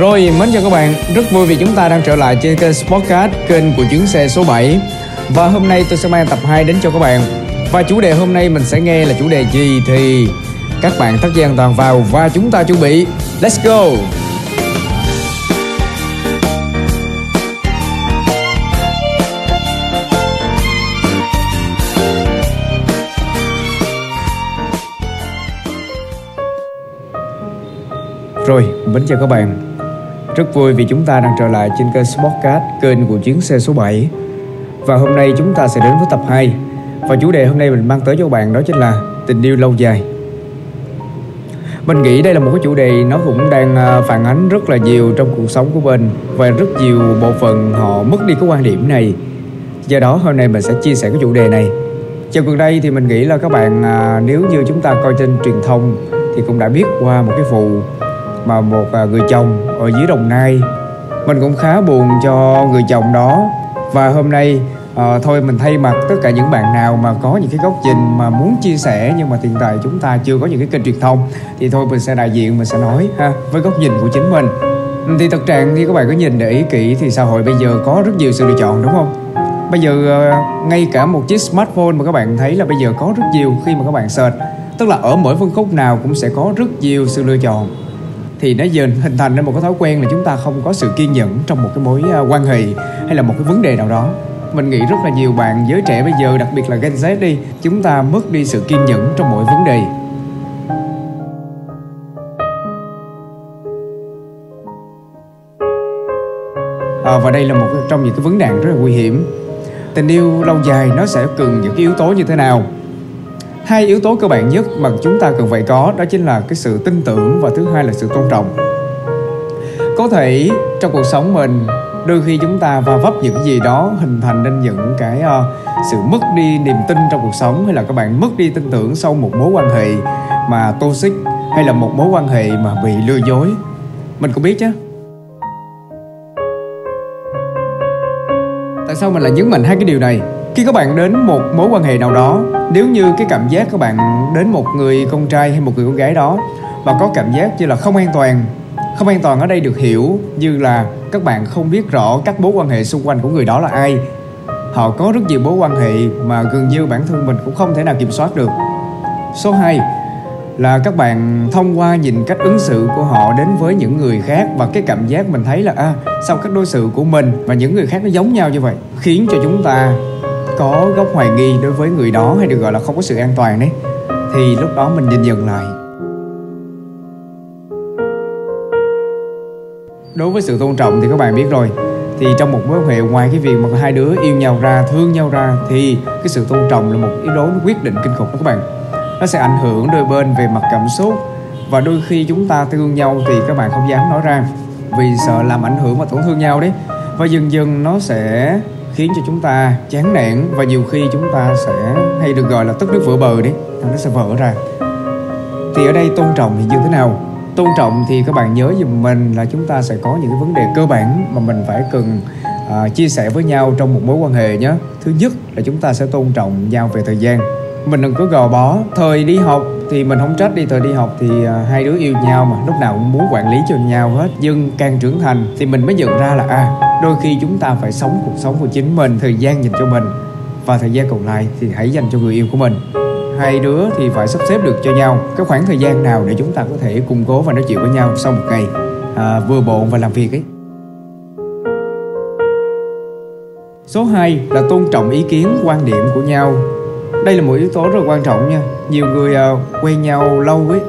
Rồi, mến chào các bạn, rất vui vì chúng ta đang trở lại trên kênh Sportcast, kênh của chuyến xe số 7 Và hôm nay tôi sẽ mang tập 2 đến cho các bạn. Và chủ đề hôm nay mình sẽ nghe là chủ đề gì thì các bạn thắt dây an toàn vào và chúng ta chuẩn bị. Let's go! Rồi, mến chào các bạn. Rất vui vì chúng ta đang trở lại trên kênh Sportcast, kênh của chuyến xe số 7 Và hôm nay chúng ta sẽ đến với tập 2 Và chủ đề hôm nay mình mang tới cho bạn đó chính là tình yêu lâu dài. Mình nghĩ đây là một cái chủ đề nó cũng đang à, phản ánh rất là nhiều trong cuộc sống của mình Và rất nhiều bộ phận họ mất đi cái quan điểm này. Do đó hôm nay mình sẽ chia sẻ cái chủ đề này. Chào gần đây thì mình nghĩ là các bạn à, nếu như chúng ta coi trên truyền thông thì cũng đã biết qua một cái vụ mà một à, người chồng ở dưới Đồng Nai. Mình cũng khá buồn cho người chồng đó. Và hôm nay à, thôi mình thay mặt tất cả những bạn nào mà có những cái góc nhìn mà muốn chia sẻ nhưng mà hiện tại chúng ta chưa có những cái kênh truyền thông thì thôi mình sẽ đại diện mình sẽ nói ha với góc nhìn của chính mình. Thì thực trạng khi các bạn có nhìn để ý kỹ thì xã hội bây giờ có rất nhiều sự lựa chọn đúng không? Bây giờ ờ, ngay cả một chiếc smartphone mà các bạn thấy là bây giờ có rất nhiều khi mà các bạn search. Tức là ở mỗi phân khúc nào cũng sẽ có rất nhiều sự lựa chọn thì nó dần hình thành nên một cái thói quen là chúng ta không có sự kiên nhẫn trong một cái mối à, quan hệ hay là một cái vấn đề nào đó. Mình nghĩ rất là nhiều bạn giới trẻ bây giờ đặc biệt là Gen Z đi chúng ta mất đi sự kiên nhẫn trong mọi vấn đề. À, và đây là một trong những cái vấn nạn rất là nguy hiểm. Tình yêu lâu dài nó sẽ cần những cái yếu tố như thế nào? Hai yếu tố cơ bản nhất mà chúng ta cần phải có đó chính là cái sự tin tưởng và thứ hai là sự tôn trọng. Có thể trong cuộc sống mình đôi khi chúng ta va vấp những gì đó hình thành nên những cái uh, sự mất đi niềm tin trong cuộc sống hay là các bạn mất đi tin tưởng sau một mối quan hệ mà toxic hay là một mối quan hệ mà bị lừa dối. Mình cũng biết chứ. Tại sao mình lại nhấn mạnh hai cái điều này? Khi các bạn đến một mối quan hệ nào đó nếu như cái cảm giác các bạn đến một người con trai hay một người con gái đó và có cảm giác như là không an toàn không an toàn ở đây được hiểu như là các bạn không biết rõ các mối quan hệ xung quanh của người đó là ai. Họ có rất nhiều mối quan hệ mà gần như bản thân mình cũng không thể nào kiểm soát được. Số 2 là các bạn thông qua nhìn cách ứng xử của họ đến với những người khác và cái cảm giác mình thấy là à, sao cách đối xử của mình và những người khác nó giống nhau như vậy khiến cho chúng ta có góc hoài nghi đối với người đó hay được gọi là không có sự an toàn đấy. Thì lúc đó mình nhìn dần lại. Đối với sự tôn trọng thì các bạn biết rồi. Thì trong một mối quan hệ ngoài cái việc mà hai đứa yêu nhau ra, thương nhau ra, thì cái sự tôn trọng là một yếu tố quyết định kinh khủng đó các bạn. Nó sẽ ảnh hưởng đôi bên về mặt cảm xúc. Và đôi khi chúng ta thương nhau thì các bạn không dám nói ra vì sợ làm ảnh hưởng và tổn thương nhau đấy. Và dần dần nó sẽ khiến cho chúng ta chán nản và nhiều khi chúng ta sẽ hay được gọi là tức nước vỡ bờ đấy nó sẽ vỡ ra. Thì ở đây tôn trọng thì như thế nào? Tôn trọng thì các bạn nhớ giùm mình là chúng ta sẽ có những cái vấn đề cơ bản mà mình phải cần à, chia sẻ với nhau trong một mối quan hệ nhé. Thứ nhất là chúng ta sẽ tôn trọng nhau về thời gian. Mình đừng có gò bó thời đi học thì mình không trách đi thời đi học thì à, hai đứa yêu nhau mà lúc nào cũng muốn quản lý cho nhau hết. Nhưng càng trưởng thành thì mình mới nhận ra là à đôi khi chúng ta phải sống cuộc sống của chính mình thời gian dành cho mình. Và thời gian còn lại thì hãy dành cho người yêu của mình. Hai đứa thì phải sắp xếp được cho nhau. Cái khoảng thời gian nào để chúng ta có thể củng cố và nói chuyện với nhau sau một ngày? À, vừa bộn và làm việc ấy. Số 2 là tôn trọng ý kiến quan điểm của nhau. Đây là một yếu tố rất là quan trọng nha. Nhiều người uh, quen nhau lâu ấy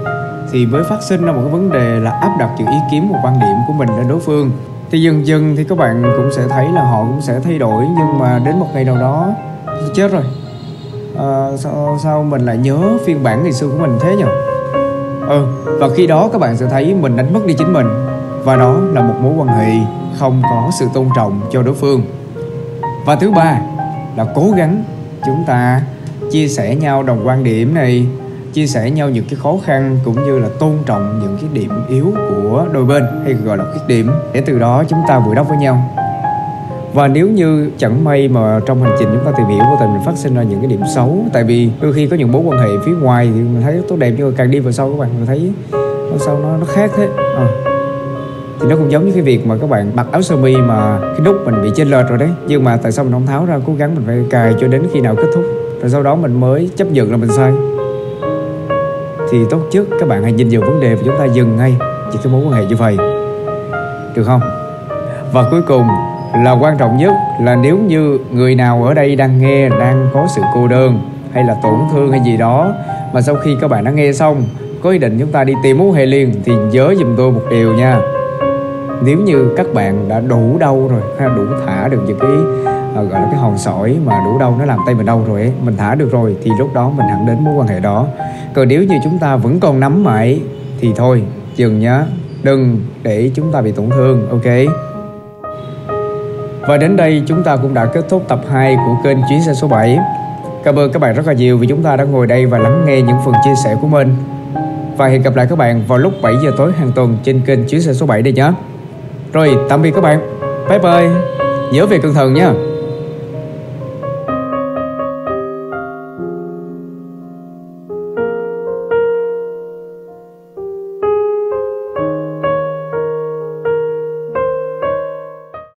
thì mới phát sinh ra một cái vấn đề là áp đặt những ý kiến và quan điểm của mình lên đối phương thì dần dần thì các bạn cũng sẽ thấy là họ cũng sẽ thay đổi nhưng mà đến một ngày nào đó chết rồi. À, sao, sao mình lại nhớ phiên bản ngày xưa của mình thế nhỉ ừ và khi đó các bạn sẽ thấy mình đánh mất đi chính mình và đó là một mối quan hệ không có sự tôn trọng cho đối phương. Và thứ ba là cố gắng chúng ta chia sẻ nhau đồng quan điểm này chia sẻ nhau những cái khó khăn cũng như là tôn trọng những cái điểm yếu của đôi bên, hay gọi là khuyết điểm. Để từ đó chúng ta vừa đắp với nhau. Và nếu như chẳng may mà trong hành trình chúng ta tìm hiểu vô tình mình phát sinh ra những cái điểm xấu, tại vì đôi khi có những mối quan hệ phía ngoài thì mình thấy tốt đẹp nhưng mà càng đi vào sâu các bạn, mình thấy sao nó nó khác thế. À. thì nó cũng giống như cái việc mà các bạn mặc áo sơ mi mà cái nút mình bị chênh lệch rồi đấy. Nhưng mà tại sao mình không tháo ra, cố gắng mình phải cài cho đến khi nào kết thúc. Rồi sau đó mình mới chấp nhận là mình sai thì tốt nhất các bạn hãy nhìn vào vấn đề và chúng ta dừng ngay chỉ cái mối quan hệ như vậy. Được không? Và cuối cùng là quan trọng nhất là nếu như người nào ở đây đang nghe, đang có sự cô đơn hay là tổn thương hay gì đó, mà sau khi các bạn đã nghe xong, có ý định chúng ta đi tìm mối quan hệ liền thì nhớ giùm tôi một điều nha. Nếu như các bạn đã đủ đau rồi, hay đủ thả được những cái Ờ, gọi là cái hòn sỏi mà đủ đâu nó làm tay mình đau rồi ấy, mình thả được rồi thì lúc đó mình hẳn đến mối quan hệ đó. Còn nếu như chúng ta vẫn còn nắm mãi thì thôi dừng nhá. Đừng để chúng ta bị tổn thương ok? Và đến đây chúng ta cũng đã kết thúc tập 2 của kênh Chuyến xe số 7 Cảm ơn các bạn rất là nhiều vì chúng ta đã ngồi đây và lắng nghe những phần chia sẻ của mình. Và hẹn gặp lại các bạn vào lúc 7 giờ tối hàng tuần trên kênh Chuyến xe số 7 đây nhé Rồi tạm biệt các bạn. Bye bye. Nhớ về cẩn thận nha